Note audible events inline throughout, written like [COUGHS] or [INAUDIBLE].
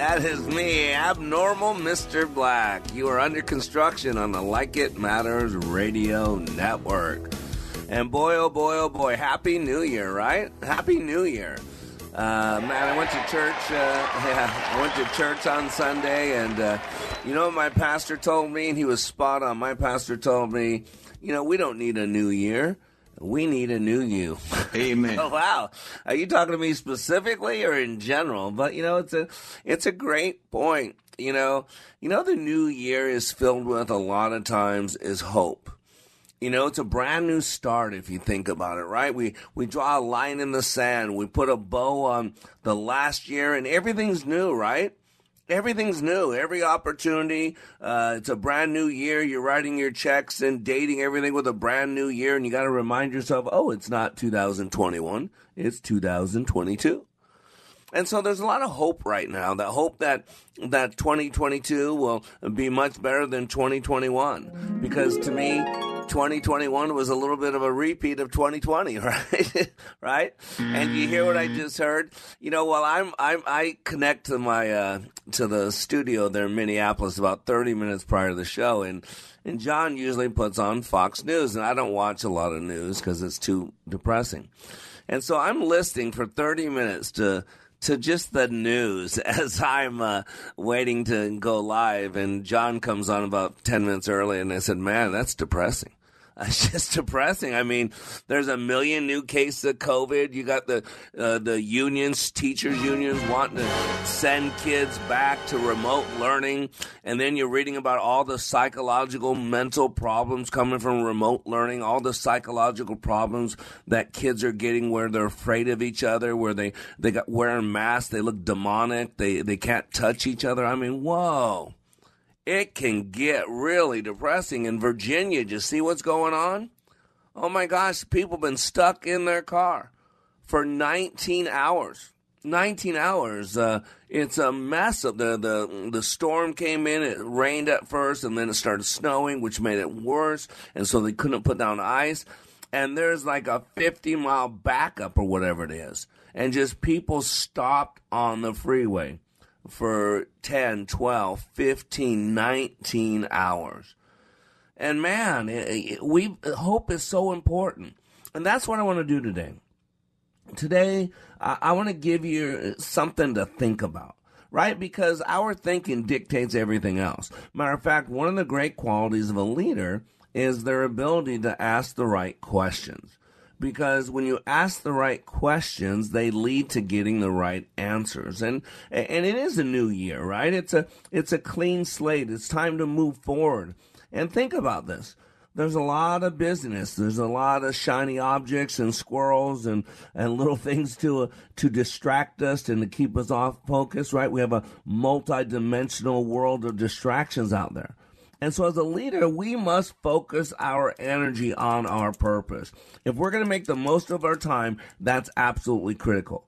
That is me, Abnormal Mr. Black. You are under construction on the Like It Matters Radio Network. And boy, oh boy, oh boy, Happy New Year, right? Happy New Year. Uh, man, I went to church. Uh, [LAUGHS] yeah, I went to church on Sunday, and uh, you know what my pastor told me? And he was spot on. My pastor told me, you know, we don't need a new year. We need a new you. Amen. [LAUGHS] oh wow. Are you talking to me specifically or in general? But you know, it's a it's a great point. You know, you know the new year is filled with a lot of times is hope. You know, it's a brand new start if you think about it, right? We we draw a line in the sand, we put a bow on the last year and everything's new, right? Everything's new. Every opportunity. Uh, it's a brand new year. You're writing your checks and dating everything with a brand new year. And you got to remind yourself, oh, it's not 2021. It's 2022. And so there's a lot of hope right now. That hope that that 2022 will be much better than 2021. Because to me, 2021 was a little bit of a repeat of 2020, [LAUGHS] right? right? And you hear what I just heard? You know, while I'm, I'm I connect to my uh, to the studio there in Minneapolis about 30 minutes prior to the show, and and John usually puts on Fox News, and I don't watch a lot of news because it's too depressing. And so I'm listening for 30 minutes to to just the news [LAUGHS] as I'm uh, waiting to go live. And John comes on about 10 minutes early, and I said, Man, that's depressing. It's [LAUGHS] just depressing. I mean, there's a million new cases of COVID. You got the uh, the unions, teachers unions, wanting to send kids back to remote learning, and then you're reading about all the psychological, mental problems coming from remote learning, all the psychological problems that kids are getting, where they're afraid of each other, where they they got wearing masks, they look demonic, they they can't touch each other. I mean, whoa it can get really depressing. In Virginia, just see what's going on? Oh my gosh, people have been stuck in their car for 19 hours. 19 hours. Uh, it's a mess. Of the, the the storm came in. It rained at first, and then it started snowing, which made it worse. And so they couldn't put down ice. And there's like a 50 mile backup or whatever it is, and just people stopped on the freeway for 10, 12, 15, 19 hours. And man, we hope is so important. And that's what I want to do today. Today, I, I want to give you something to think about right? Because our thinking dictates everything else. Matter of fact, one of the great qualities of a leader is their ability to ask the right questions because when you ask the right questions, they lead to getting the right answers. And and it is a new year, right? It's a it's a clean slate. It's time to move forward. And think about this. There's a lot of business. There's a lot of shiny objects and squirrels and, and little [LAUGHS] things to uh, to distract us and to keep us off focus, right? We have a multi-dimensional world of distractions out there. And so, as a leader, we must focus our energy on our purpose. If we're going to make the most of our time, that's absolutely critical.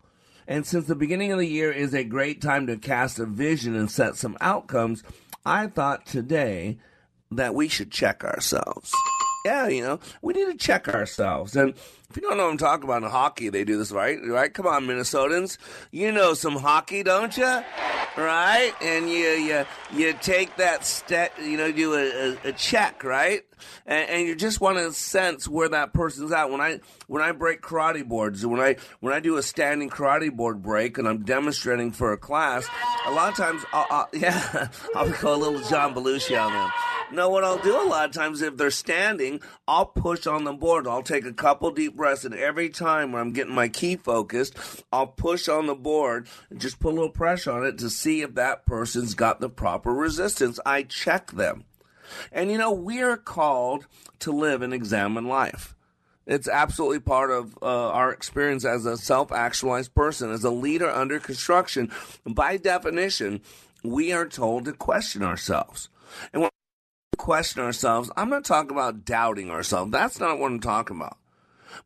And since the beginning of the year is a great time to cast a vision and set some outcomes, I thought today that we should check ourselves. Yeah, you know, we need to check ourselves. And if you don't know what I'm talking about in hockey, they do this, right? Right? Come on, Minnesotans. You know some hockey, don't you? Right? And you you you take that step, you know, do a, a, check, right? And, and, you just want to sense where that person's at. When I when I break karate boards, when I when I do a standing karate board break, and I'm demonstrating for a class, a lot of times, I'll, uh, uh, [LAUGHS] I'll, yeah, I'll go a little John Belushi on them. [LAUGHS] No, what I'll do a lot of times if they're standing, I'll push on the board. I'll take a couple deep breaths, and every time when I'm getting my key focused, I'll push on the board and just put a little pressure on it to see if that person's got the proper resistance. I check them. And you know, we're called to live and examine life. It's absolutely part of uh, our experience as a self actualized person, as a leader under construction. By definition, we are told to question ourselves. And when question ourselves, I'm not talking about doubting ourselves. That's not what I'm talking about.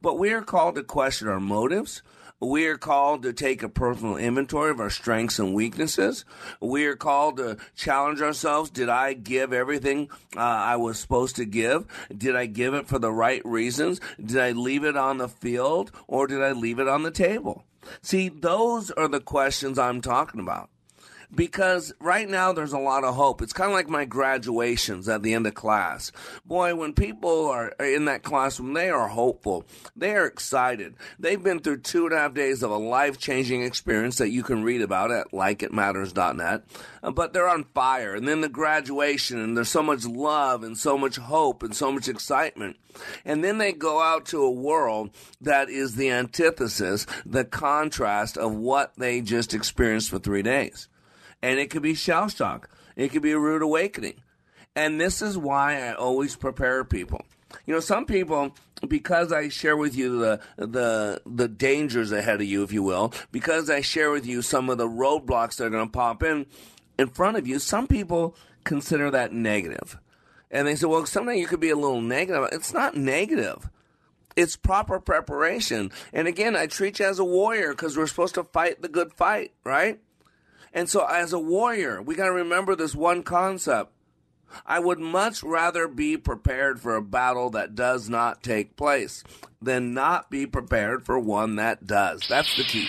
But we are called to question our motives. We are called to take a personal inventory of our strengths and weaknesses. We are called to challenge ourselves. Did I give everything uh, I was supposed to give? Did I give it for the right reasons? Did I leave it on the field or did I leave it on the table? See, those are the questions I'm talking about because right now there's a lot of hope. It's kind of like my graduations at the end of class. Boy, when people are in that classroom, they are hopeful. They are excited. They've been through two and a half days of a life changing experience that you can read about at likeitmatters.net. Uh, but they're on fire. And then the graduation, and there's so much love and so much hope and so much excitement. And then they go out to a world that is the antithesis, the contrast of what they just experienced for three days and it could be shell shock. It could be a rude awakening. And this is why I always prepare people. You know, some people, because I share with you the the the dangers ahead of you, if you will, because I share with you some of the roadblocks that are going to pop in in front of you, some people consider that negative. And they say, well, sometimes you could be a little negative. It's not negative. It's proper preparation. And again, I treat you as a warrior because we're supposed to fight the good fight, right? And so, as a warrior, we got to remember this one concept. I would much rather be prepared for a battle that does not take place than not be prepared for one that does. That's the key.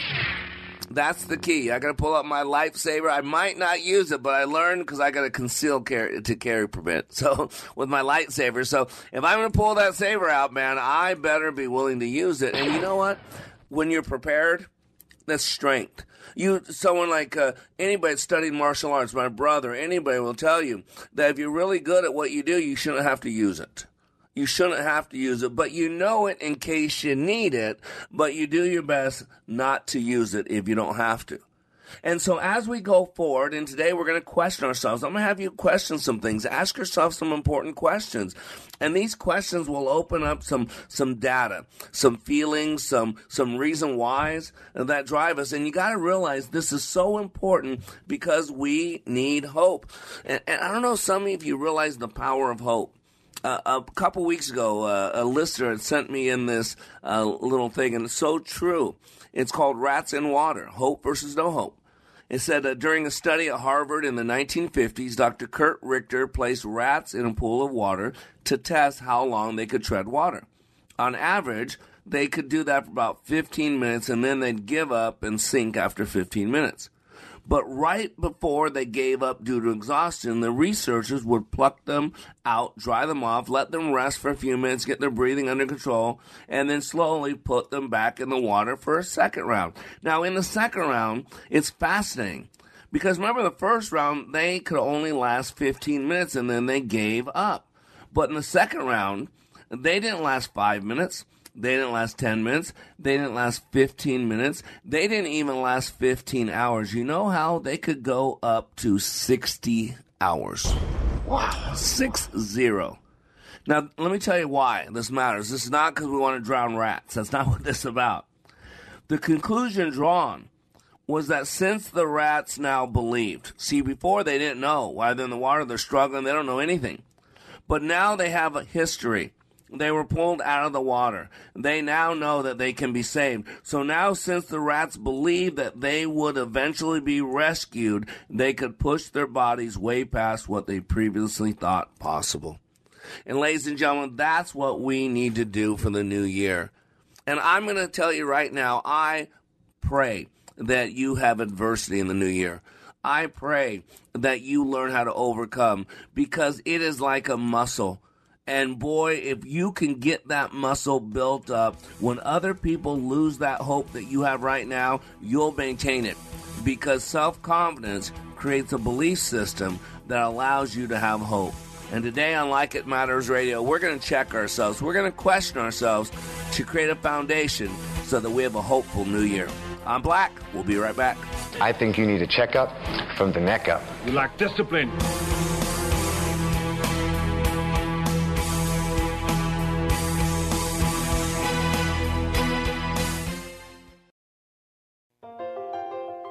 That's the key. I got to pull up my lifesaver. I might not use it, but I learned because I got a concealed carry to carry permit. [LAUGHS] So with my lightsaber. So if I'm going to pull that saber out, man, I better be willing to use it. And you know what? When you're prepared, that's strength. You, someone like uh, anybody that studied martial arts, my brother, anybody will tell you that if you're really good at what you do, you shouldn't have to use it. You shouldn't have to use it, but you know it in case you need it, but you do your best not to use it if you don't have to. And so as we go forward, and today we're going to question ourselves, I'm going to have you question some things. Ask yourself some important questions. And these questions will open up some, some data, some feelings, some, some reason whys that drive us. And you got to realize this is so important because we need hope. And, and I don't know, some of you realize the power of hope. Uh, a couple weeks ago, uh, a listener had sent me in this uh, little thing, and it's so true. It's called Rats in Water Hope versus No Hope. It said uh, during a study at Harvard in the 1950s, Dr. Curt Richter placed rats in a pool of water to test how long they could tread water. On average, they could do that for about 15 minutes and then they'd give up and sink after 15 minutes. But right before they gave up due to exhaustion, the researchers would pluck them out, dry them off, let them rest for a few minutes, get their breathing under control, and then slowly put them back in the water for a second round. Now, in the second round, it's fascinating. Because remember, the first round, they could only last 15 minutes and then they gave up. But in the second round, they didn't last five minutes. They didn't last 10 minutes. They didn't last 15 minutes. They didn't even last 15 hours. You know how they could go up to 60 hours? Wow. Six zero. Now, let me tell you why this matters. This is not because we want to drown rats. That's not [LAUGHS] what this is about. The conclusion drawn was that since the rats now believed, see, before they didn't know why they're in the water, they're struggling, they don't know anything. But now they have a history they were pulled out of the water. They now know that they can be saved. So now, since the rats believe that they would eventually be rescued, they could push their bodies way past what they previously thought possible. And ladies and gentlemen, that's what we need to do for the new year. And I'm going to tell you right now, I pray that you have adversity in the new year. I pray that you learn how to overcome because it is like a muscle. And boy, if you can get that muscle built up, when other people lose that hope that you have right now, you'll maintain it. Because self confidence creates a belief system that allows you to have hope. And today on Like It Matters Radio, we're going to check ourselves. We're going to question ourselves to create a foundation so that we have a hopeful new year. I'm Black. We'll be right back. I think you need a checkup from the neck up. You lack discipline.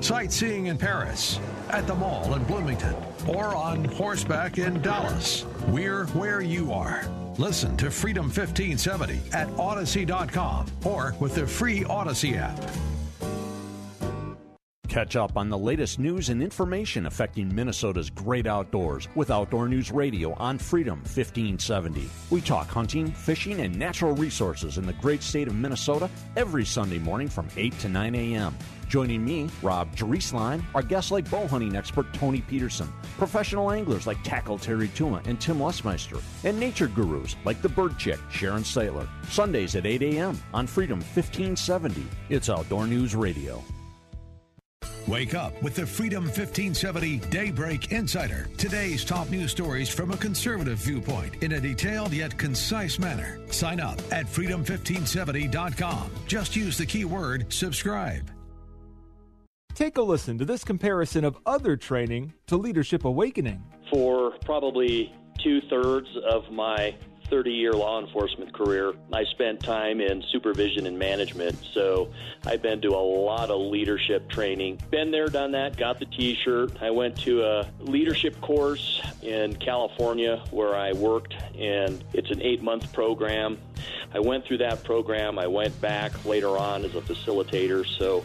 Sightseeing in Paris, at the mall in Bloomington, or on horseback in Dallas. We're where you are. Listen to Freedom 1570 at Audacy.com or with the free Audacy app. Catch up on the latest news and information affecting Minnesota's great outdoors with Outdoor News Radio on Freedom 1570. We talk hunting, fishing, and natural resources in the great state of Minnesota every Sunday morning from 8 to 9 a.m. Joining me, Rob Drieslein, are guests like bow hunting expert Tony Peterson, professional anglers like Tackle Terry Tuma and Tim Lesmeister, and nature gurus like the Bird Chick Sharon Stiteler. Sundays at 8 a.m. on Freedom 1570. It's Outdoor News Radio. Wake up with the Freedom 1570 Daybreak Insider. Today's top news stories from a conservative viewpoint in a detailed yet concise manner. Sign up at freedom1570.com. Just use the keyword subscribe. Take a listen to this comparison of other training to Leadership Awakening. For probably two thirds of my 30 year law enforcement career, I spent time in supervision and management. So I've been to a lot of leadership training. Been there, done that, got the t shirt. I went to a leadership course in California where I worked, and it's an eight month program. I went through that program. I went back later on as a facilitator. So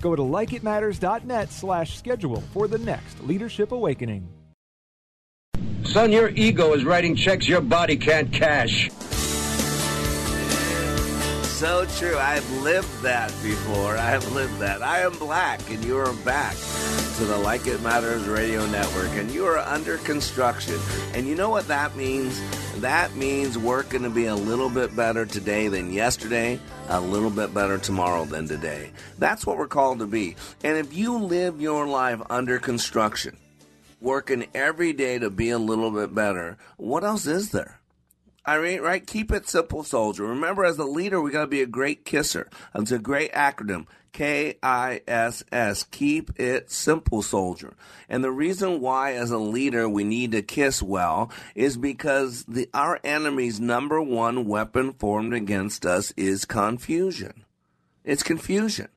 Go to likeitmatters.net slash schedule for the next Leadership Awakening. Son, your ego is writing checks your body can't cash. So true. I've lived that before. I have lived that. I am black, and you are back to the Like It Matters radio network, and you are under construction. And you know what that means? That means we're going to be a little bit better today than yesterday, a little bit better tomorrow than today. That's what we're called to be. And if you live your life under construction, working every day to be a little bit better, what else is there? I mean, right? Keep it simple, soldier. Remember, as a leader, we got to be a great kisser. It's a great acronym. K I S S. Keep it simple, soldier. And the reason why, as a leader, we need to kiss well is because the, our enemy's number one weapon formed against us is confusion. It's confusion.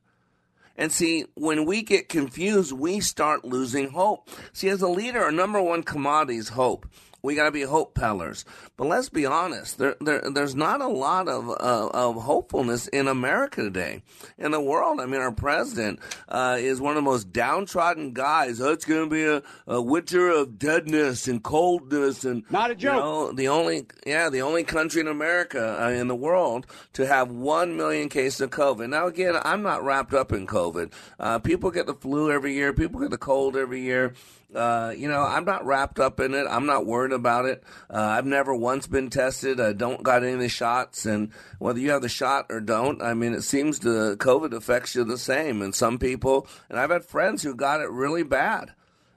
And see, when we get confused, we start losing hope. See, as a leader, our number one commodity is hope. We got to be hope peddlers. But let's be honest, there, there, there's not a lot of, uh, of hopefulness in America today. In the world, I mean, our president uh, is one of the most downtrodden guys. Oh, it's going to be a, a winter of deadness and coldness and not a joke. You know, the only, yeah, the only country in America uh, in the world to have one million cases of COVID. Now, again, I'm not wrapped up in COVID. Uh, people get the flu every year. People get the cold every year. Uh, you know, I'm not wrapped up in it. I'm not worried about it. Uh, I've never once been tested. I don't got any of the shots, and whether you have the shot or don't, I mean, it seems the COVID affects you the same. And some people, and I've had friends who got it really bad,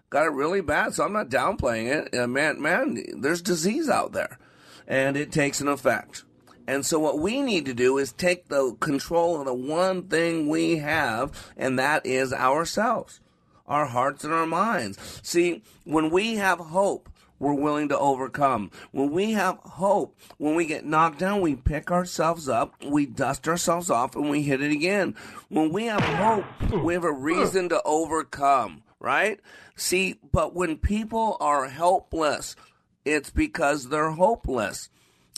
got it really bad. So I'm not downplaying it. Uh, man, man, there's disease out there, and it takes an effect. And so what we need to do is take the control of the one thing we have, and that is ourselves our hearts and our minds. See, when we have hope, we're willing to overcome. When we have hope, when we get knocked down, we pick ourselves up, we dust ourselves off, and we hit it again. When we have hope, we have a reason to overcome, right? See, but when people are helpless, it's because they're hopeless.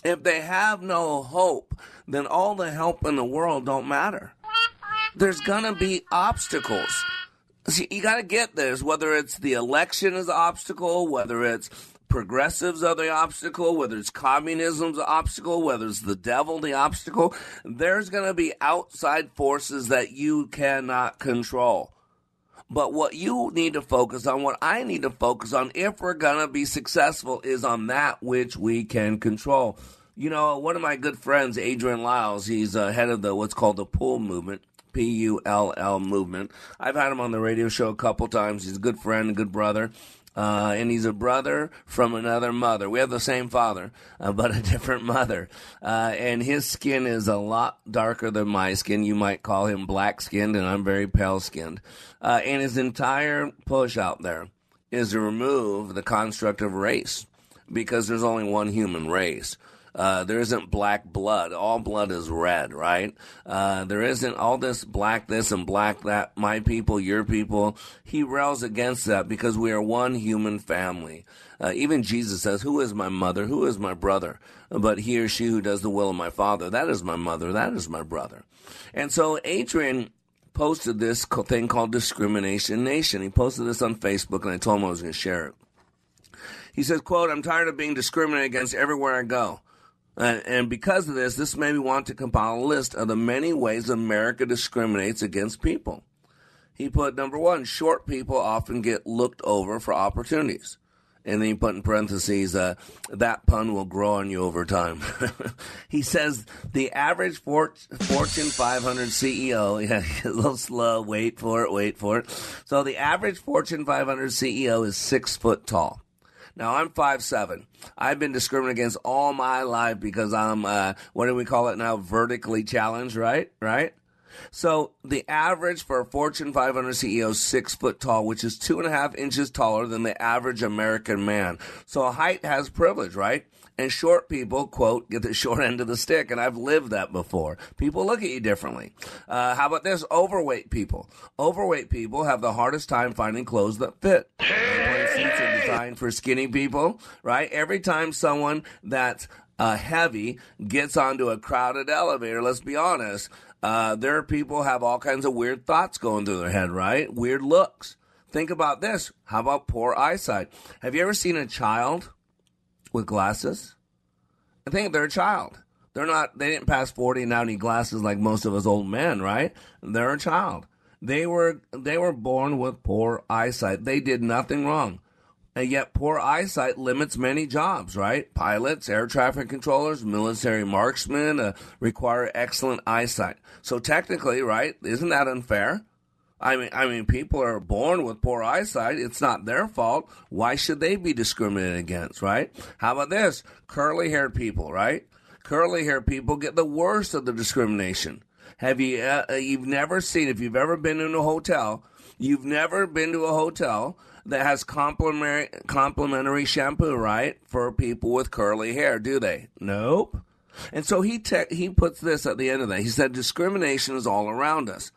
If they have no hope, then all the help in the world don't matter. There's gonna be obstacles. See, you got to get this, whether it's the election is the obstacle, whether it's progressives are the obstacle, whether it's communism's obstacle, whether it's the devil the obstacle, there's going to be outside forces that you cannot control. But what you need to focus on, what I need to focus on, if we're going to be successful, is on that which we can control. You know, one of my good friends, Adrian Lyles, he's uh, head of the what's called the Pull Movement. P U L L movement. I've had him on the radio show a couple times. He's a good friend, a good brother. Uh, and he's a brother from another mother. We have the same father, uh, [LAUGHS] but a different mother. Uh, and his skin is a lot darker than my skin. You might call him black skinned, and I'm very pale skinned. Uh, and his entire push out there is to remove the construct of race because there's only one human race. Uh, there isn't black blood. All blood is red, right? Uh, there isn't all this black this and black that. My people, your people. He rails against that because we are one human family. Uh, even Jesus says, Who is my mother? Who is my brother? But he or she who does the will of my father, that is my mother, that is my brother. And so Adrian posted this thing called Discrimination Nation. He posted this on Facebook and I told him I was going to share it. He says, quote, I'm tired of being discriminated against everywhere I go. Uh, and because of this, this made me want to compile a list of the many ways America discriminates against people. He put number one, short people often get looked over for opportunities. And then he put in parentheses, uh, that pun will grow on you over time. [LAUGHS] he says the average Fortune 500 CEO, [LAUGHS] yeah, a little slow, wait for it, wait for it. So the average Fortune 500 CEO is six foot tall. Now I'm five seven. I've been discriminated against all my life because I'm uh, what do we call it now? Vertically challenged, right? Right. So the average for a Fortune 500 CEO is six foot tall, which is two and a half inches taller than the average American man. So height has privilege, right? And short people, quote, get the [LAUGHS] short end of the stick. And I've lived that before. People look at you differently. Uh, how about this? Overweight people. Overweight people have the hardest time finding clothes that fit. Are designed for skinny people, right? Every time someone that's uh, heavy gets onto a crowded elevator, let's be honest, uh, there are people have all kinds of weird thoughts going through their head, right? Weird looks. Think about this. How about poor eyesight? Have you ever seen a child with glasses? I think they're a child. They're not, they didn't pass 40 and now need glasses like most of us old men, right? They're a child. They were, they were born with poor eyesight. They did nothing wrong. And yet poor eyesight limits many jobs, right? Pilots, air traffic controllers, military marksmen uh, require excellent eyesight. So technically, right, isn't that unfair? I mean, I mean, people are born with poor eyesight. It's not their fault. Why should they be discriminated against, right? How about this? Curly haired people, right? Curly haired people get the worst of the discrimination. Have you, uh, uh, you've never seen, if you've ever been in a hotel, you've never been to a hotel that has complimentary, complimentary shampoo, right? For people with curly hair, do they? Nope. And so he, te- he puts this at the end of that. He said, discrimination is all around us.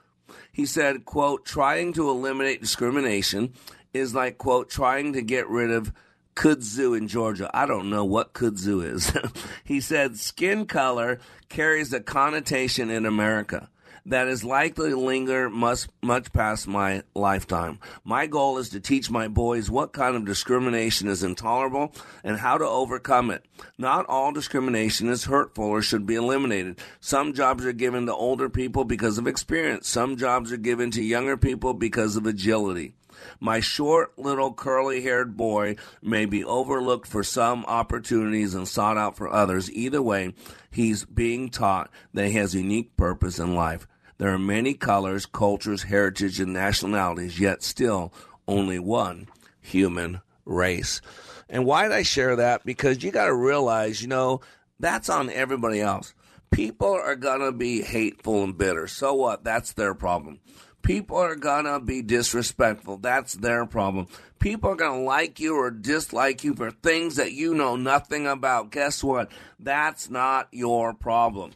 He said, quote, trying to eliminate discrimination is like, quote, trying to get rid of kudzu in Georgia. I don't know what kudzu is. [LAUGHS] he said skin color carries a connotation in America that is likely to linger much, much past my lifetime. My goal is to teach my boys what kind of discrimination is intolerable and how to overcome it. Not all discrimination is hurtful or should be eliminated. Some jobs are given to older people because of experience. Some jobs are given to younger people because of agility. My short, little, curly haired boy may be overlooked for some opportunities and sought out for others. Either way, he's being taught that he has a unique purpose in life. There are many colors, cultures, heritage, and nationalities, yet still only one human race. And why did I share that? Because you got to realize, you know, that's on everybody else. People are going to be hateful and bitter. So what? That's their problem. People are going to be disrespectful. That's their problem. People are going to like you or dislike you for things that you know nothing about. Guess what? That's not your problem.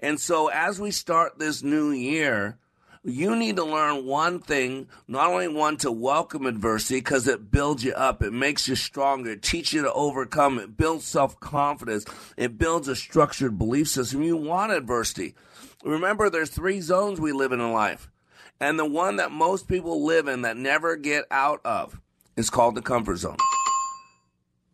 And so as we start this new year, you need to learn one thing, not only one to welcome adversity because it builds you up, it makes you stronger, it teaches you to overcome, it builds self confidence, it builds a structured belief system. You want adversity. Remember, there's three zones we live in in life. And the one that most people live in that never get out of is called the comfort zone.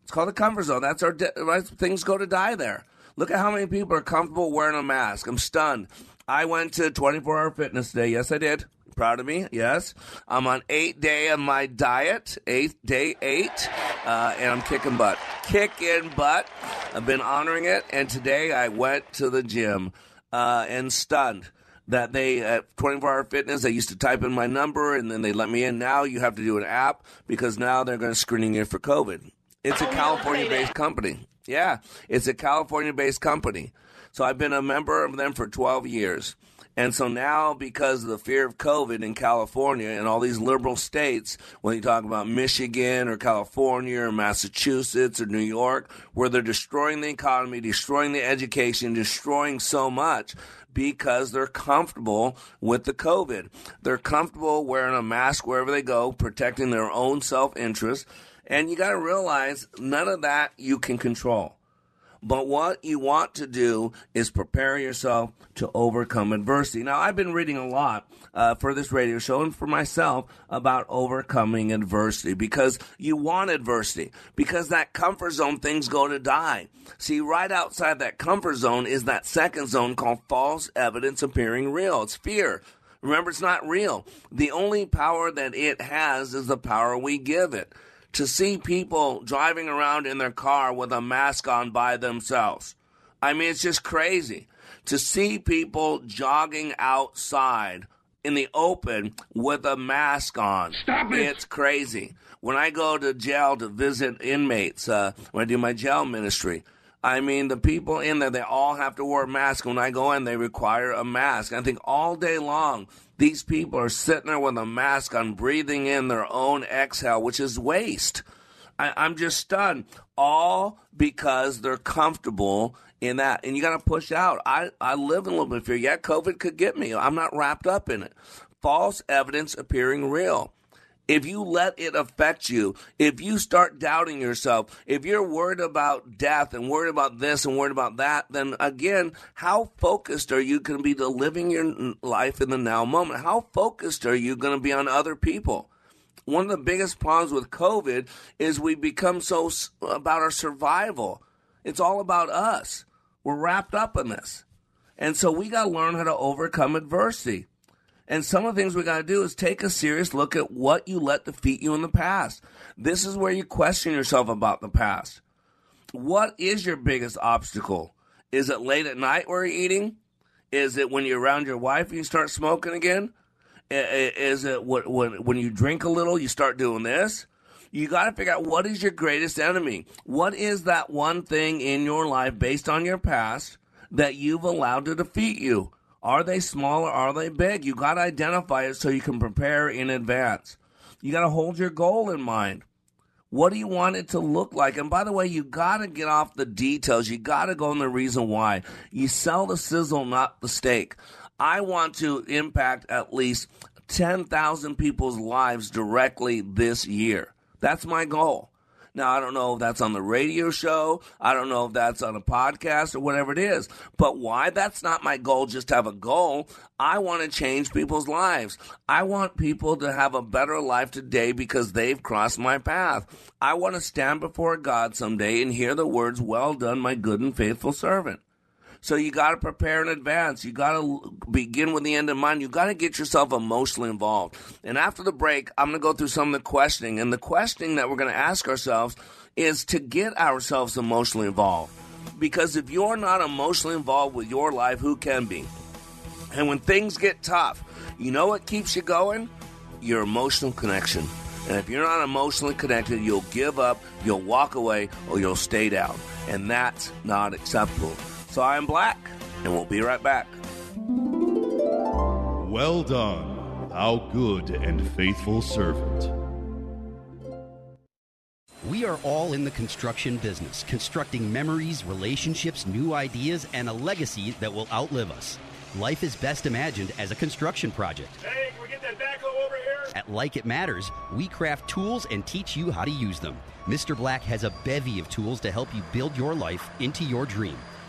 It's called the comfort zone. That's our right? things go to die there. Look at how many people are comfortable wearing a mask. I'm stunned. I went to 24 hour fitness today. Yes, I did. Proud of me. Yes. I'm on eight day of my diet, eighth day eight, uh, and I'm kicking butt. Kicking butt. I've been honoring it. And today I went to the gym uh, and stunned that they at 24 hour fitness they used to type in my number and then they let me in now you have to do an app because now they're going to screening you for covid it's a california based company yeah, it's a California based company. So I've been a member of them for 12 years. And so now, because of the fear of COVID in California and all these liberal states, when you talk about Michigan or California or Massachusetts or New York, where they're destroying the economy, destroying the education, destroying so much because they're comfortable with the COVID. They're comfortable wearing a mask wherever they go, protecting their own self interest and you got to realize none of that you can control. But what you want to do is prepare yourself to overcome adversity. Now, I've been reading a lot uh, for this radio show and for myself about overcoming adversity because you want adversity because that comfort zone things go to die. See, right outside that comfort zone is that second zone called false evidence appearing real. It's fear. Remember, it's not real. The only power that it has is the power we give it to see people driving around in their car with a mask on by themselves. I mean, it's just crazy to see people jogging outside in the open with a mask on. Stop it! It's crazy. When I go to jail to visit inmates, uh, when I do my jail ministry, I mean, the people in there, they all have to wear a mask. When I go in, they require a mask. I think all day long, these people are sitting there with a mask on, breathing in their own exhale, which is waste. I, I'm just stunned. All because they're comfortable in that. And you got to push out. I, I live in a little bit of fear. Yeah, COVID could get me. I'm not wrapped up in it. False evidence appearing real if you let it affect you, if you start doubting yourself, if you're worried about death and worried about this and worried about that, then again, how focused are you going to be to living your life in the now moment? How focused are you going to be on other people? One of the biggest problems with COVID is we become so about our survival. It's all about us. We're wrapped up in this. And so we got to learn how to overcome adversity. And some of the things we got to do is take a serious look at what you let defeat you in the past. This is where you question yourself about the past. What is your biggest obstacle? Is it late at night where you're eating? Is it when you're around your wife and you start smoking again? Is it when, when you drink a little, you start doing this? You got to figure out what is your greatest enemy. What is that one thing in your life based on your past that you've allowed to defeat you? Are they small or are they big? You got to identify it so you can prepare in advance. You got to hold your goal in mind. What do you want it to look like? And by the way, you got to get off the details. You got to go on the reason why. You sell the sizzle, not the steak. I want to impact at least 10,000 people's lives directly this year. That's my goal. Now, I don't know if that's on the radio show. I don't know if that's on a podcast or whatever it is. But why? That's not my goal, just have a goal. I want to change people's lives. I want people to have a better life today because they've crossed my path. I want to stand before God someday and hear the words, Well done, my good and faithful servant. So you got to prepare in advance. You got to begin with the end in mind. You got to get yourself emotionally involved. And after the break, I'm going to go through some of the questioning. And the questioning that we're going to ask ourselves is to get ourselves emotionally involved. Because if you're not emotionally involved with your life, who can be? And when things get tough, you know what keeps you going? Your emotional connection. And if you're not emotionally connected, you'll give up, you'll walk away, or you'll stay down. And that's not acceptable. So I am Black, and we'll be right back. Well done, thou good and faithful servant. We are all in the construction business, constructing memories, relationships, new ideas, and a legacy that will outlive us. Life is best imagined as a construction project. Hey, can we get that backhoe over here? At Like It Matters, we craft tools and teach you how to use them. Mr. Black has a bevy of tools to help you build your life into your dream.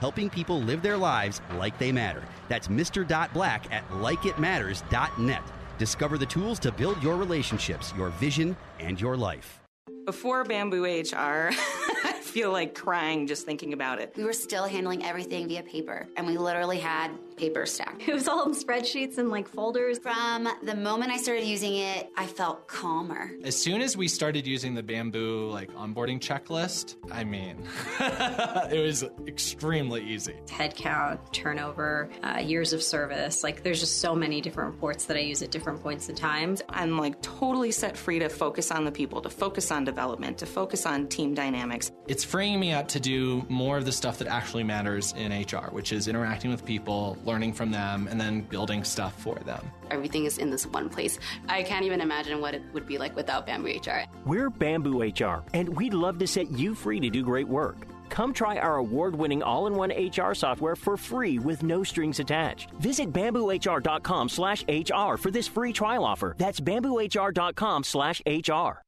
Helping people live their lives like they matter. That's Mr. Black at likeitmatters.net. Discover the tools to build your relationships, your vision, and your life. Before Bamboo HR, [LAUGHS] I feel like crying just thinking about it. We were still handling everything via paper, and we literally had paper stacked. It was all in spreadsheets and like folders. From the moment I started using it, I felt calmer. As soon as we started using the Bamboo like onboarding checklist, I mean, [LAUGHS] it was extremely easy. Headcount, turnover, uh, years of service. Like, there's just so many different reports that I use at different points in time. I'm like totally set free to focus on the people, to focus on development, to focus on team dynamics. It's freeing me up to do more of the stuff that actually matters in HR, which is interacting with people, learning from them, and then building stuff for them. Everything is in this one place. I can't even imagine what it would be like without Bamboo HR. We're Bamboo HR, and we'd love to set you free to do great work. Come try our award winning all in one HR software for free with no strings attached. Visit bamboohr.com slash HR for this free trial offer. That's bamboohr.com slash HR.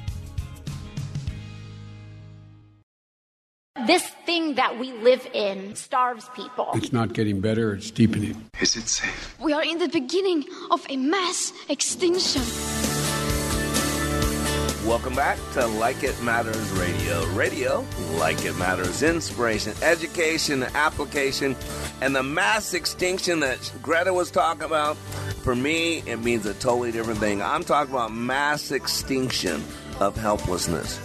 This thing that we live in starves people. It's not getting better, it's deepening. Is it safe? We are in the beginning of a mass extinction. Welcome back to Like It Matters Radio. Radio, like it matters, inspiration, education, application, and the mass extinction that Greta was talking about. For me, it means a totally different thing. I'm talking about mass extinction of helplessness.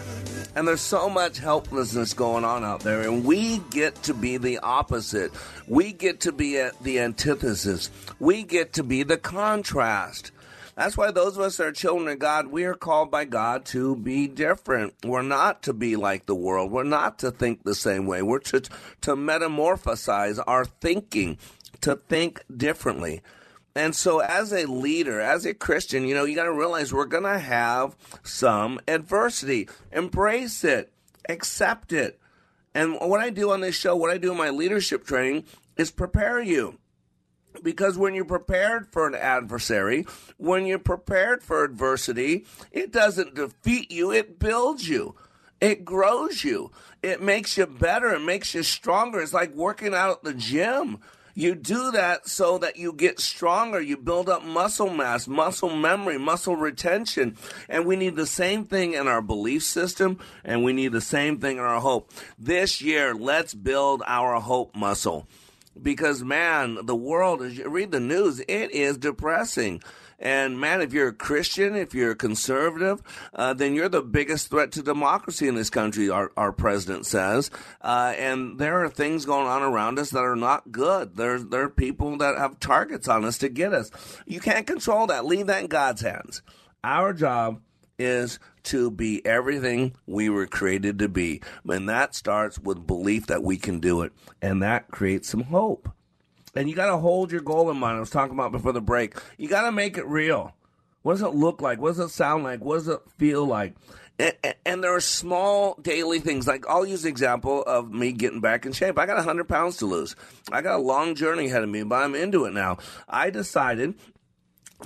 And there's so much helplessness going on out there, and we get to be the opposite. We get to be at the antithesis. We get to be the contrast. That's why those of us that are children of God, we are called by God to be different. We're not to be like the world. We're not to think the same way. We're to, to metamorphosize our thinking, to think differently. And so, as a leader, as a Christian, you know, you got to realize we're going to have some adversity. Embrace it, accept it, And what I do on this show, what I do in my leadership training, is prepare you. Because when you're prepared for an adversary, when you're prepared for adversity, it doesn't defeat you, it builds you. It grows you. It makes you better. It makes you stronger. It's like working out at the gym. You do that so that you get stronger. You build up muscle mass, muscle memory, muscle retention. And we need the same thing in our belief system, and we need the same thing in our hope. This year, let's build our hope muscle. Because, man, the world, as you read the news, it is depressing. And man, if you're a Christian, if you're a conservative, uh, then you're the biggest threat to democracy in this country, our, our president says. Uh, and there are things going on around us that are not good. There, there are people that have targets on us to get us. You can't control that. Leave that in God's hands. Our job is to be everything we were created to be. And that starts with belief that we can do it. And that creates some hope. And you got to hold your goal in mind. I was talking about before the break. You got to make it real. What does it look like? What does it sound like? What does it feel like? And, and, there are small daily things. Like I'll use the example of me getting back in shape. I got 100 pounds to lose. I got a long journey ahead of me, but I'm into it now. I decided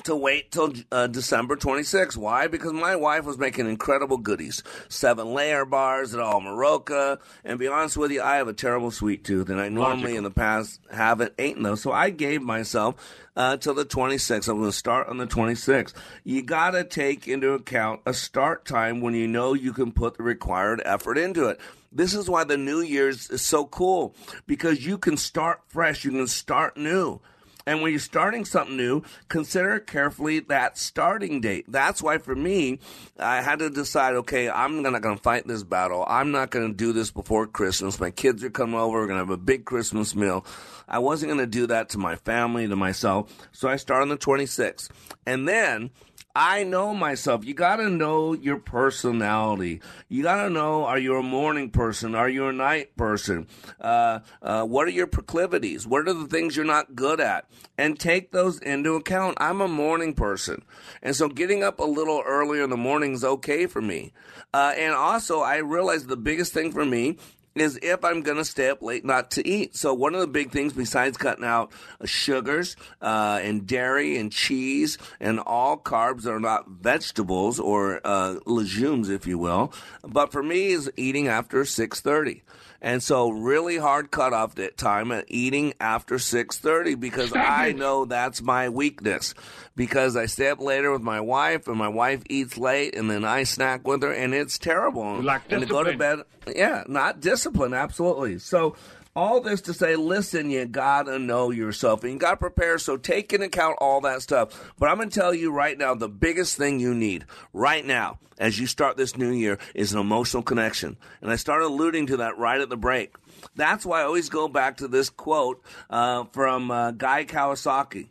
to wait till uh, December 26th. Why? Because my wife was making incredible goodies. Seven layer bars at all Maroka. And be honest with you, I have a terrible sweet tooth, and I normally Logical. in the past haven't eaten those. So I gave myself uh, till the 26th. I'm going to start on the 26th. You got to take into account a start time when you know you can put the required effort into it. This is why the New Year's is so cool because you can start fresh, you can start new. And when you're starting something new, consider carefully that starting date. That's why for me, I had to decide, okay, I'm not going to fight this battle. I'm not going to do this before Christmas. My kids are coming over. We're going to have a big Christmas meal. I wasn't going to do that to my family, to myself. So I start on the 26th. And then I know myself. You got to know your personality. You got to know are you a morning person? Are you a night person? Uh, uh, what are your proclivities? What are the things you're not good at? And take those into account. I'm a morning person. And so getting up a little earlier in the morning is okay for me. Uh, and also, I realize the biggest thing for me is if I'm going to stay up late not to eat. So one of the big things besides cutting out sugars uh, and dairy and cheese and all carbs that are not vegetables or uh, legumes, if you will, but for me is eating after 6:30. And so really hard cutoff time at eating after 6:30 because I know that's my weakness. Because I stay up later with my wife and my wife eats late and then I snack with her and it's terrible. Like and to go to bed, yeah, not discipline, absolutely. So all this to say, listen, you gotta know yourself and you gotta prepare. So take into account all that stuff. But I'm gonna tell you right now, the biggest thing you need right now as you start this new year is an emotional connection. And I started alluding to that right at the break. That's why I always go back to this quote uh, from uh, Guy Kawasaki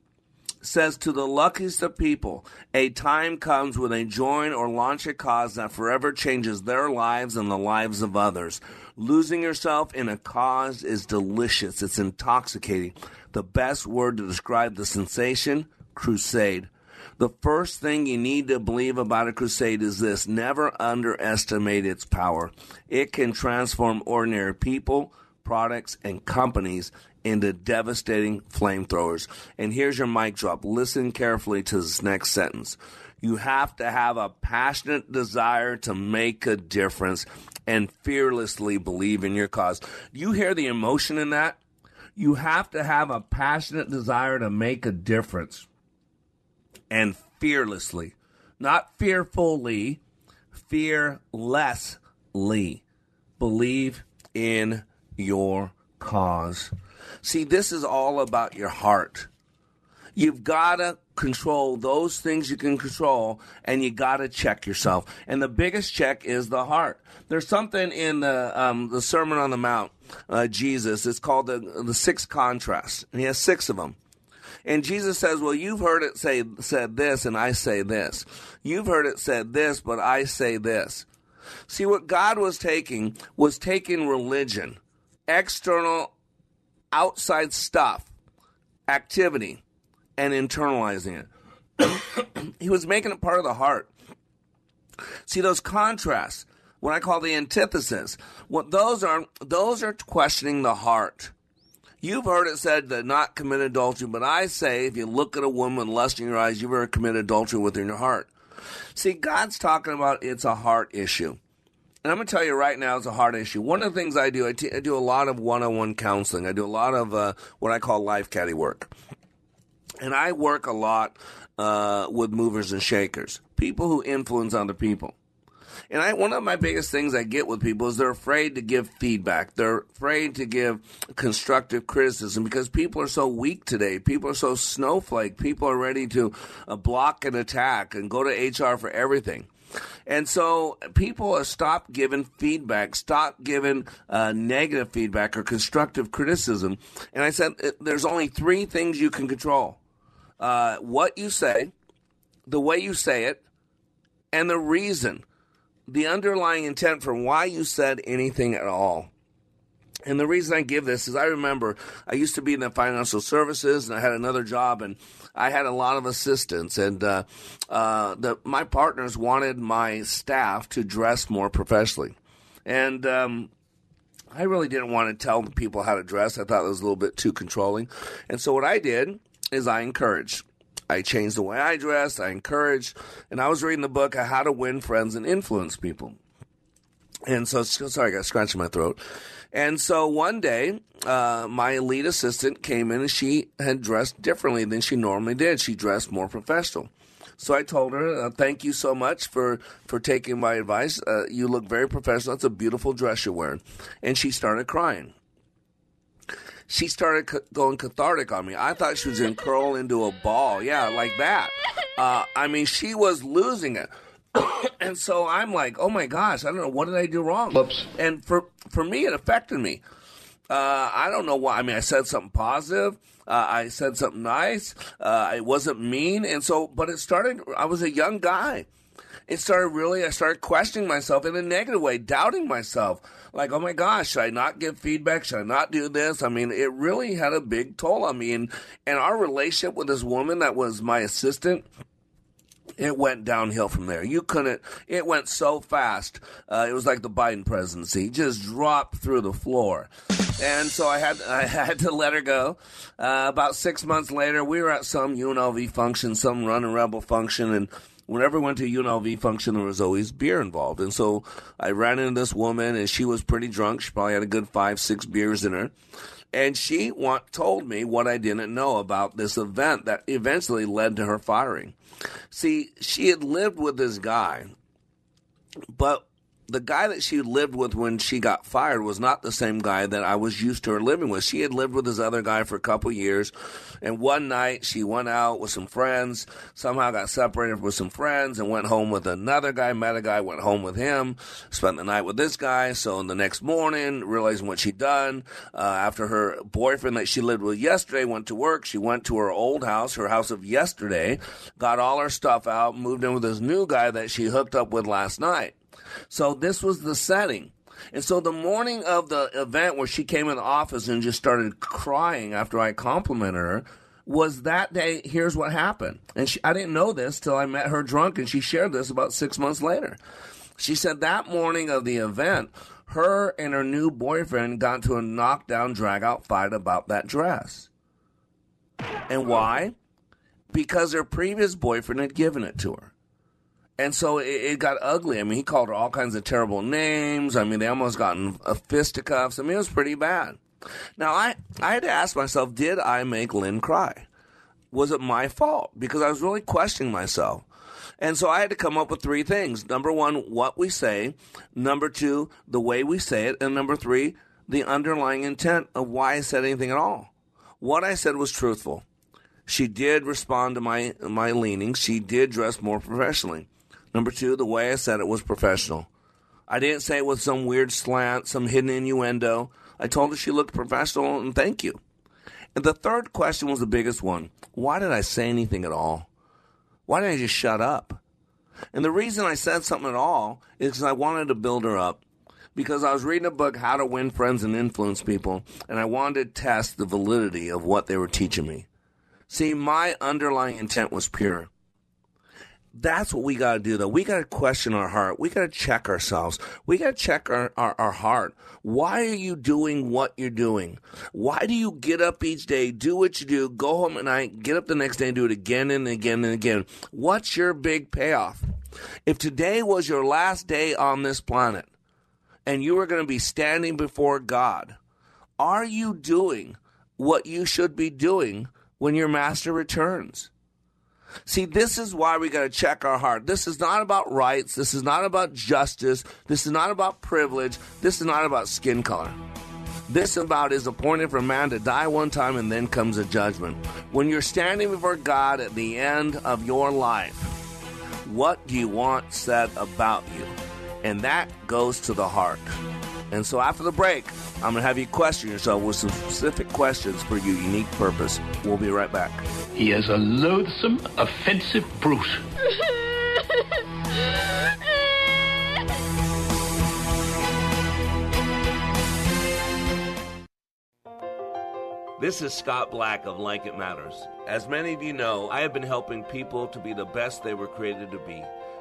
says to the luckiest of people, a time comes when they join or launch a cause that forever changes their lives and the lives of others. Losing yourself in a cause is delicious. It's intoxicating. The best word to describe the sensation, crusade. The first thing you need to believe about a crusade is this never underestimate its power. It can transform ordinary people, products, and companies into devastating flamethrowers. And here's your mic drop. Listen carefully to this next sentence. You have to have a passionate desire to make a difference and fearlessly believe in your cause. You hear the emotion in that? You have to have a passionate desire to make a difference and fearlessly, not fearfully, fearlessly believe in your cause. See, this is all about your heart. You've got to control those things you can control, and you got to check yourself. And the biggest check is the heart. There's something in the um, the Sermon on the Mount, uh, Jesus. It's called the the six contrasts, and he has six of them. And Jesus says, "Well, you've heard it say said this, and I say this. You've heard it said this, but I say this." See, what God was taking was taking religion, external, outside stuff, activity and internalizing it. [COUGHS] he was making it part of the heart. See those contrasts. what I call the antithesis. What those are, those are questioning the heart. You've heard it said that not commit adultery, but I say if you look at a woman lust in your eyes, you've ever committed adultery within your heart. See, God's talking about it's a heart issue. And I'm going to tell you right now, it's a hard issue. One of the things I do, I, t- I do a lot of one-on-one counseling. I do a lot of uh, what I call life caddy work, and I work a lot uh, with movers and shakers, people who influence other people. And I, one of my biggest things I get with people is they're afraid to give feedback. They're afraid to give constructive criticism because people are so weak today. People are so snowflake. People are ready to uh, block and attack and go to HR for everything. And so people have stopped giving feedback, stop giving uh, negative feedback or constructive criticism. And I said, there's only three things you can control uh, what you say, the way you say it, and the reason, the underlying intent for why you said anything at all. And the reason I give this is I remember I used to be in the financial services and I had another job and I had a lot of assistants and uh, uh, the, my partners wanted my staff to dress more professionally. And um, I really didn't want to tell people how to dress. I thought it was a little bit too controlling. And so what I did is I encouraged. I changed the way I dressed, I encouraged, and I was reading the book How to Win Friends and Influence People. And so, sorry, I got scratch in my throat. And so one day, uh, my lead assistant came in and she had dressed differently than she normally did. She dressed more professional. So I told her, uh, "Thank you so much for for taking my advice. Uh, you look very professional. It's a beautiful dress you're wearing." And she started crying. She started c- going cathartic on me. I thought she was going to curl into a ball. Yeah, like that. Uh, I mean, she was losing it. [COUGHS] and so I'm like, oh my gosh, I don't know what did I do wrong. Whoops. And for for me, it affected me. Uh, I don't know why. I mean, I said something positive. Uh, I said something nice. Uh, it wasn't mean, and so, but it started. I was a young guy. It started really. I started questioning myself in a negative way, doubting myself. Like, oh my gosh, should I not give feedback? Should I not do this? I mean, it really had a big toll on me. And and our relationship with this woman that was my assistant it went downhill from there. You couldn't. It went so fast. Uh, it was like the Biden presidency, just dropped through the floor. And so I had I had to let her go. Uh, about six months later, we were at some UNLV function, some running rebel function, and whenever we went to UNLV function, there was always beer involved. And so I ran into this woman, and she was pretty drunk. She probably had a good five, six beers in her. And she want, told me what I didn't know about this event that eventually led to her firing. See, she had lived with this guy, but the guy that she lived with when she got fired was not the same guy that I was used to her living with. She had lived with this other guy for a couple years, and one night she went out with some friends, somehow got separated with some friends, and went home with another guy, met a guy, went home with him, spent the night with this guy. So in the next morning, realizing what she'd done, uh, after her boyfriend that she lived with yesterday went to work, she went to her old house, her house of yesterday, got all her stuff out, moved in with this new guy that she hooked up with last night. So this was the setting. And so the morning of the event where she came in the office and just started crying after I complimented her was that day. Here's what happened. And she, I didn't know this till I met her drunk and she shared this about six months later. She said that morning of the event, her and her new boyfriend got into a knockdown, drag out fight about that dress. And why? Because her previous boyfriend had given it to her. And so it, it, got ugly. I mean, he called her all kinds of terrible names. I mean, they almost got in fisticuffs. I mean, it was pretty bad. Now, I, I had to ask myself, did I make Lynn cry? Was it my fault? Because I was really questioning myself. And so I had to come up with three things. Number one, what we say. Number two, the way we say it. And number three, the underlying intent of why I said anything at all. What I said was truthful. She did respond to my, my leanings. She did dress more professionally. Number two, the way I said it was professional. I didn't say it with some weird slant, some hidden innuendo. I told her she looked professional and thank you. And the third question was the biggest one. Why did I say anything at all? Why didn't I just shut up? And the reason I said something at all is because I wanted to build her up. Because I was reading a book, How to Win Friends and Influence People, and I wanted to test the validity of what they were teaching me. See, my underlying intent was pure. That's what we got to do, though. We got to question our heart. We got to check ourselves. We got to check our, our, our, heart. Why are you doing what you're doing? Why do you get up each day, do what you do, go home at night, get up the next day and do it again and again and again? What's your big payoff? If today was your last day on this planet and you were going to be standing before God, are you doing what you should be doing when your master returns? See, this is why we got to check our heart. This is not about rights. This is not about justice. This is not about privilege. This is not about skin color. This about is appointed for man to die one time and then comes a judgment. When you're standing before God at the end of your life, what do you want said about you? And that goes to the heart. And so after the break, I'm going to have you question yourself with some specific questions for your unique purpose. We'll be right back. He is a loathsome, offensive brute. This is Scott Black of Like It Matters. As many of you know, I have been helping people to be the best they were created to be.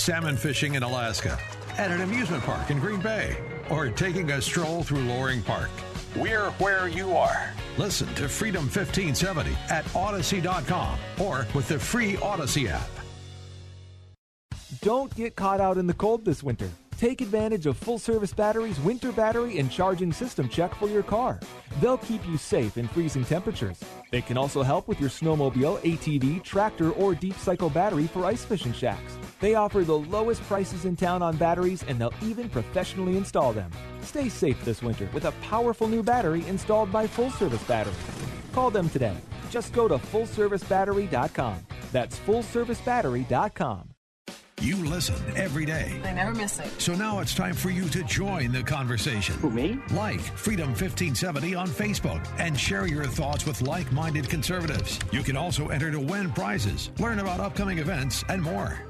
salmon fishing in Alaska, at an amusement park in Green Bay, or taking a stroll through Loring Park. We're where you are. Listen to Freedom 1570 at Audacy.com or with the free Audacy app. Don't get caught out in the cold this winter. Take advantage of Full Service Batteries winter battery and charging system check for your car. They'll keep you safe in freezing temperatures. They can also help with your snowmobile, ATV, tractor, or deep cycle battery for ice fishing shacks. They offer the lowest prices in town on batteries and they'll even professionally install them. Stay safe this winter with a powerful new battery installed by Full Service Battery. Call them today. Just go to fullservicebattery.com. That's fullservicebattery.com. You listen every day. I never miss it. So now it's time for you to join the conversation. Who, me? Like Freedom 1570 on Facebook and share your thoughts with like minded conservatives. You can also enter to win prizes, learn about upcoming events, and more.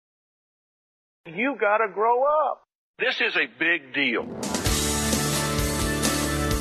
You gotta grow up. This is a big deal.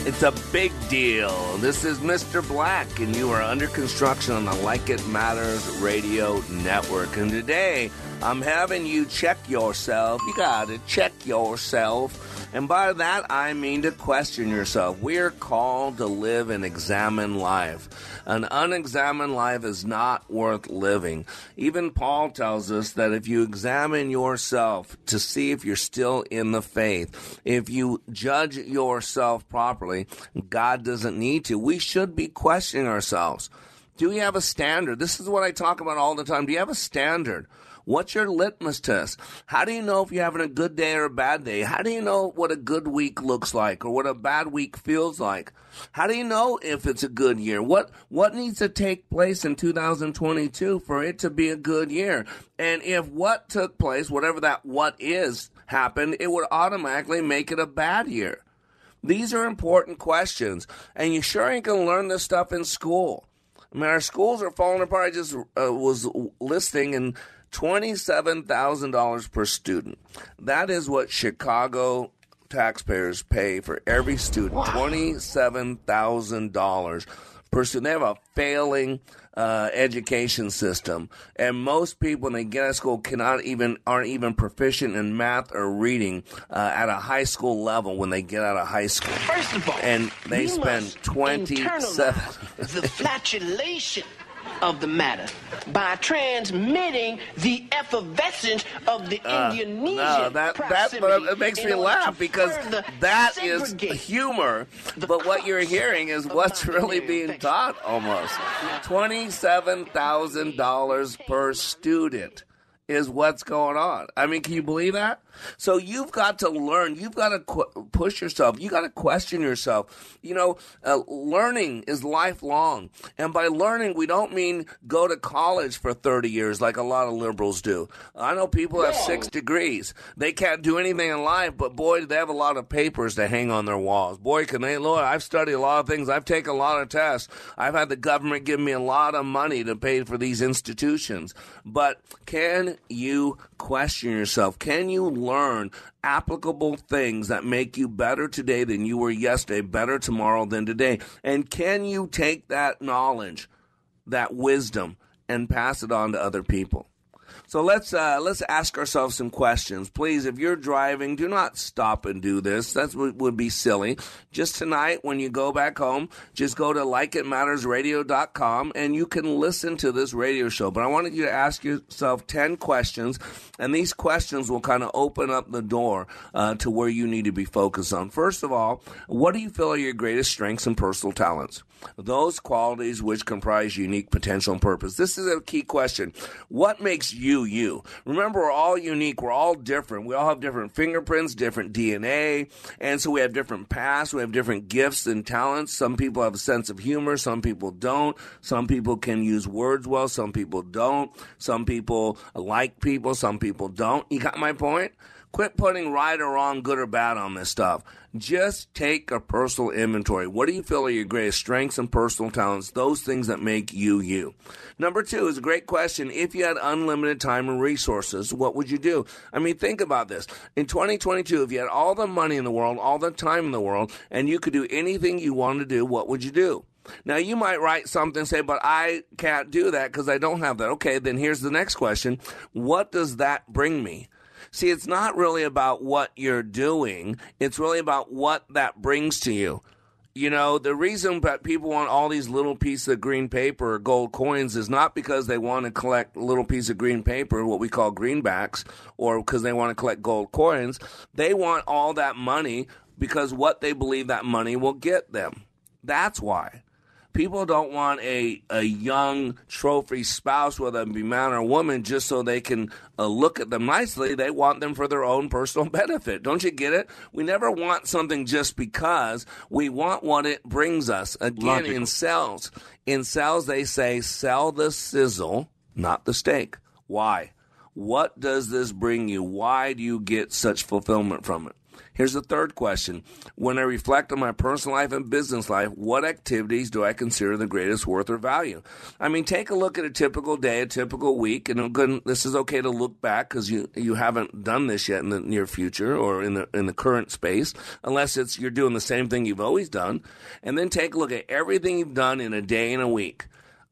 It's a big deal. This is Mr. Black, and you are under construction on the Like It Matters radio network. And today, I'm having you check yourself. You gotta check yourself and by that, I mean to question yourself. We're called to live an examined life. An unexamined life is not worth living. Even Paul tells us that if you examine yourself to see if you're still in the faith, if you judge yourself properly, God doesn't need to. We should be questioning ourselves. Do you have a standard? This is what I talk about all the time. Do you have a standard? What's your litmus test? How do you know if you're having a good day or a bad day? How do you know what a good week looks like or what a bad week feels like? How do you know if it's a good year? What what needs to take place in 2022 for it to be a good year? And if what took place, whatever that what is, happened, it would automatically make it a bad year. These are important questions, and you sure ain't gonna learn this stuff in school. I mean, our schools are falling apart. I just uh, was listing and $27,000 per student. That is what Chicago taxpayers pay for every student. $27,000 per student. They have a failing uh, education system, and most people when they get out of school cannot even aren't even proficient in math or reading uh, at a high school level when they get out of high school. First of all, and they spend twenty seven. the flatulation of the matter by transmitting the effervescence of the Uh, Indonesian no, that that it makes me laugh because that is humor. But what you're hearing is what's really being taught. Almost twenty-seven thousand dollars per student is what's going on. I mean, can you believe that? So you've got to learn. You've got to qu- push yourself. You got to question yourself. You know, uh, learning is lifelong, and by learning, we don't mean go to college for thirty years like a lot of liberals do. I know people have six degrees. They can't do anything in life, but boy, they have a lot of papers to hang on their walls. Boy, can they, Lord, I've studied a lot of things. I've taken a lot of tests. I've had the government give me a lot of money to pay for these institutions. But can you question yourself? Can you learn applicable things that make you better today than you were yesterday, better tomorrow than today? And can you take that knowledge, that wisdom, and pass it on to other people? So let's uh, let's ask ourselves some questions, please. If you're driving, do not stop and do this. That would, be silly. Just tonight, when you go back home, just go to likeitmattersradio.com and you can listen to this radio show. But I wanted you to ask yourself ten questions, and these questions will kind of open up the door uh, to where you need to be focused on. First of all, what do you feel are your greatest strengths and personal talents? Those qualities which comprise unique potential and purpose. This is a key question. What makes you you? Remember, we're all unique. We're all different. We all have different fingerprints, different DNA, and so we have different pasts. We have different gifts and talents. Some people have a sense of humor. Some people don't. Some people can use words well. Some people don't. Some people like people. Some people don't. You got my point? Quit putting right or wrong, good or bad on this stuff. Just take a personal inventory. What do you feel are your greatest strengths and personal talents? Those things that make you you. Number two is a great question. If you had unlimited time and resources, what would you do? I mean, think about this. In 2022, if you had all the money in the world, all the time in the world, and you could do anything you wanted to do, what would you do? Now, you might write something and say, but I can't do that because I don't have that. Okay, then here's the next question. What does that bring me? See, it's not really about what you're doing. It's really about what that brings to you. You know, the reason that people want all these little pieces of green paper or gold coins is not because they want to collect little piece of green paper, what we call greenbacks, or because they want to collect gold coins. They want all that money because what they believe that money will get them. That's why. People don't want a, a young trophy spouse, whether it be man or woman, just so they can uh, look at them nicely. They want them for their own personal [LAUGHS] benefit. Don't you get it? We never want something just because. We want what it brings us. Again, Logical. in sales, in sales, they say sell the sizzle, not the steak. Why? What does this bring you? Why do you get such fulfillment from it? Here's the third question. When I reflect on my personal life and business life, what activities do I consider the greatest worth or value? I mean, take a look at a typical day, a typical week, and this is okay to look back because you, you haven't done this yet in the near future or in the, in the current space, unless it's you're doing the same thing you've always done. And then take a look at everything you've done in a day and a week.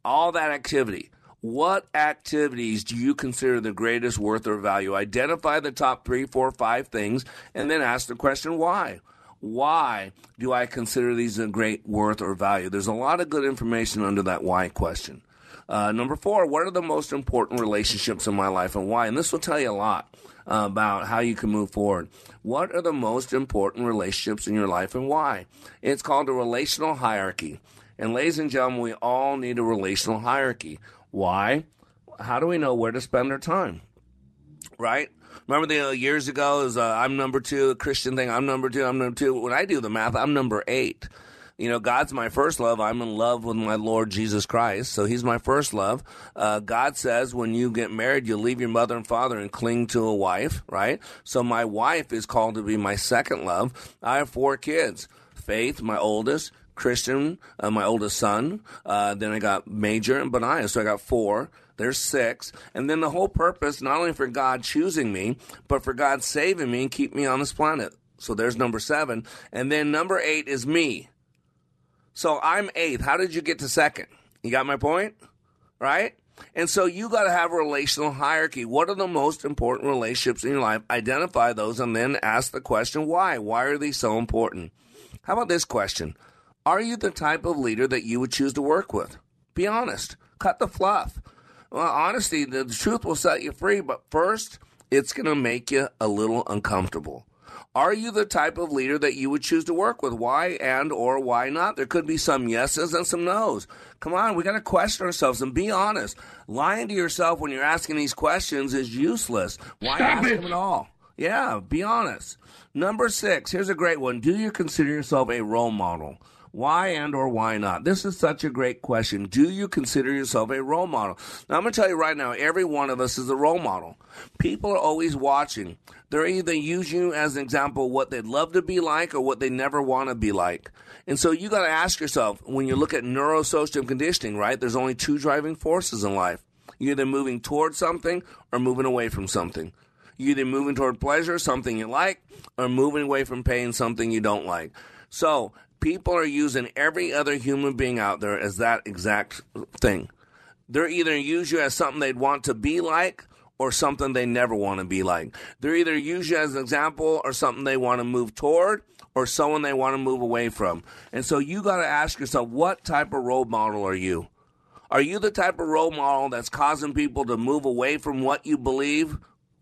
All that activity. What activities do you consider the greatest worth or value? Identify the top three, four, five things, and then ask the question why. Why do I consider these a great worth or value? There's a lot of good information under that why question. Uh, number four, what are the most important relationships in my life and why? And this will tell you a lot uh, about how you can move forward. What are the most important relationships in your life and why? It's called a relational hierarchy. And ladies and gentlemen, we all need a relational hierarchy. Why? How do we know where to spend our time? Right? Remember the uh, years ago, is uh, I'm number two, a Christian thing. I'm number two. I'm number two. When I do the math, I'm number eight. You know, God's my first love. I'm in love with my Lord Jesus Christ. So he's my first love. Uh, God says when you get married, you leave your mother and father and cling to a wife, right? So my wife is called to be my second love. I have four kids. Faith, my oldest. Christian, uh, my oldest son. Uh, then I got Major and Benaiah. So I got four. There's six. And then the whole purpose, not only for God choosing me, but for God saving me and keep me on this planet. So there's number seven. And then number eight is me. So I'm eighth. How did you get to second? You got my point? Right? And so you got to have a relational hierarchy. What are the most important relationships in your life? Identify those and then ask the question why? Why are these so important? How about this question? Are you the type of leader that you would choose to work with? Be honest. Cut the fluff. Well, honesty, the truth will set you free, but first, it's going to make you a little uncomfortable. Are you the type of leader that you would choose to work with? Why and or why not? There could be some yeses and some nos. Come on, we got to question ourselves and be honest. Lying to yourself when you're asking these questions is useless. Why Stop ask it. them at all? Yeah, be honest. Number six, here's a great one. Do you consider yourself a role model? Why and or why not? This is such a great question. Do you consider yourself a role model? Now, I'm going to tell you right now, every one of us is a role model. People are always watching. They're either using you as an example of what they'd love to be like or what they never want to be like. And so you got to ask yourself, when you look at neurosocial conditioning, right, there's only two driving forces in life. You're either moving towards something or moving away from something. You're either moving toward pleasure, something you like, or moving away from pain, something you don't like. So people are using every other human being out there as that exact thing. They're either use you as something they'd want to be like or something they never want to be like. They're either use you as an example or something they want to move toward or someone they want to move away from. And so you got to ask yourself, what type of role model are you? Are you the type of role model that's causing people to move away from what you believe,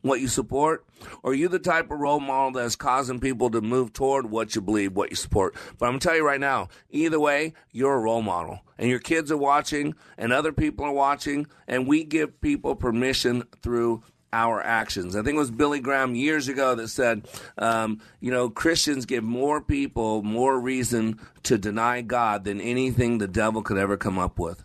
what you support? Or are you the type of role model that's causing people to move toward what you believe, what you support? But I'm going to tell you right now, either way, you're a role model. And your kids are watching, and other people are watching, and we give people permission through our actions. I think it was Billy Graham years ago that said, um, you know, Christians give more people more reason to deny God than anything the devil could ever come up with.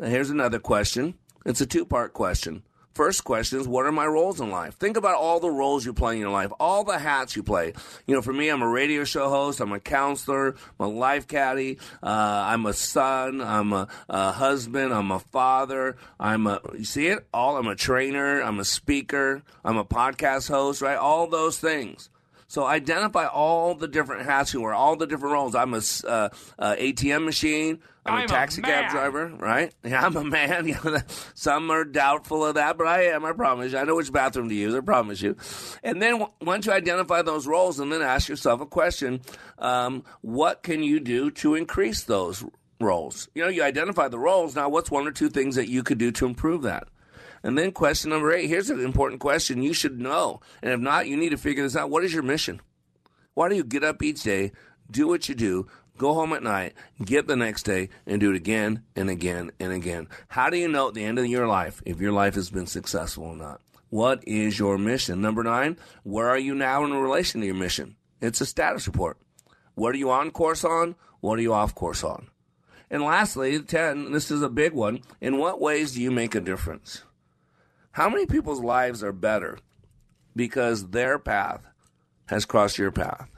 And here's another question. It's a two part question. First question is, what are my roles in life? Think about all the roles you play in your life, all the hats you play. You know, for me, I'm a radio show host, I'm a counselor, I'm a life caddy, uh, I'm a son, I'm a, a husband, I'm a father, I'm a, you see it? All, I'm a trainer, I'm a speaker, I'm a podcast host, right? All those things. So identify all the different hats you wear, all the different roles. I'm a uh, uh, ATM machine. I'm, I'm a a taxi cab driver, right? [LAUGHS] Yeah, I'm a man. [LAUGHS] Some are doubtful of that, but I am. I promise you. I know which bathroom to use. I promise you. And then w- once you identify those roles, and then ask yourself a question: um, What can you do to increase those roles? You know, you identify the roles. Now, what's one or two things that you could do to improve that? And then question number eight. Here's an important question you should know. And if not, you need to figure this out. What is your mission? Why do you get up each day, do what you do, go home at night, get the next day, and do it again and again and again? How do you know at the end of your life if your life has been successful or not? What is your mission? Number nine, where are you now in relation to your mission? It's a status report. What are you on course on? What are you off course on? And lastly, 10, this is a big one. In what ways do you make a difference? How many people's lives are better because their path has crossed your path?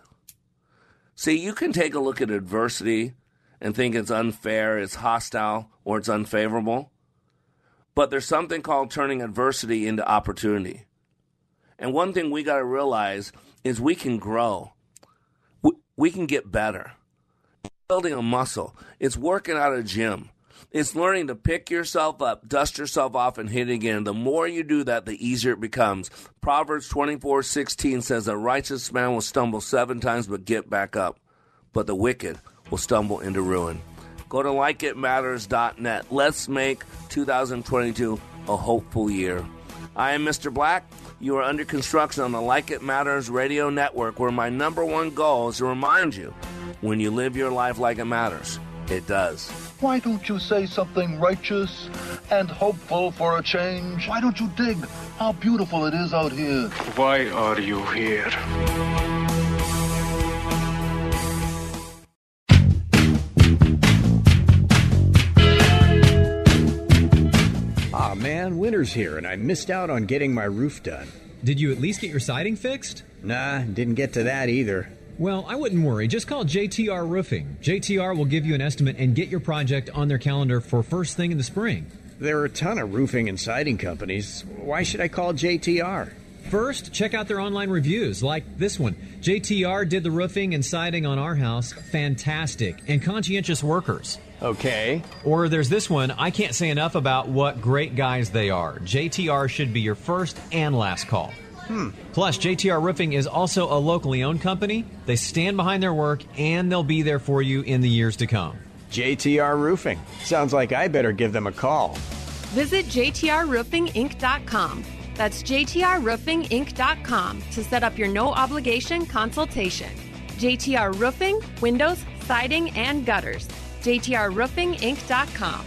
See, you can take a look at adversity and think it's unfair, it's hostile, or it's unfavorable. But there's something called turning adversity into opportunity. And one thing we got to realize is we can grow, we, can get better. Building a muscle, it's working out a gym. It's learning to pick yourself up, dust yourself off, and hit again. The more you do that, the easier it becomes. Proverbs twenty-four sixteen says, A righteous man will stumble seven times but get back up, but the wicked will stumble into ruin. Go to likeitmatters.net. Let's make 2022 a hopeful year. I am Mr. Black. You are under construction on the Like It Matters radio network, where my number one goal is to remind you when you live your life like it matters, It does. Why don't you say something righteous and hopeful for a change? Why don't you dig how beautiful it is out here? Why are you here? Ah, man, winter's here and I missed out on getting my roof done. Did you at least get your siding fixed? Nah, didn't get to that either. Well, I wouldn't worry. Just call JTR Roofing. JTR will give you an estimate and get your project on their calendar for first thing in the spring. There are a ton of roofing and siding companies. Why should I call JTR? First, check out their online reviews like this one. JTR did the roofing and siding on our house. Fantastic. And conscientious workers. Okay. Or there's this one. I can't say enough about what great guys they are. JTR should be your first and last call. Hmm. Plus, JTR Roofing is also a locally owned company. They stand behind their work and they'll be there for you in the years to come. JTR Roofing. Sounds like I better give them a call. Visit JTRRoofingInc.com. That's JTRRoofingInc.com to set up your no obligation consultation. JTR Roofing, windows, siding, and gutters. JTRRoofingInc.com.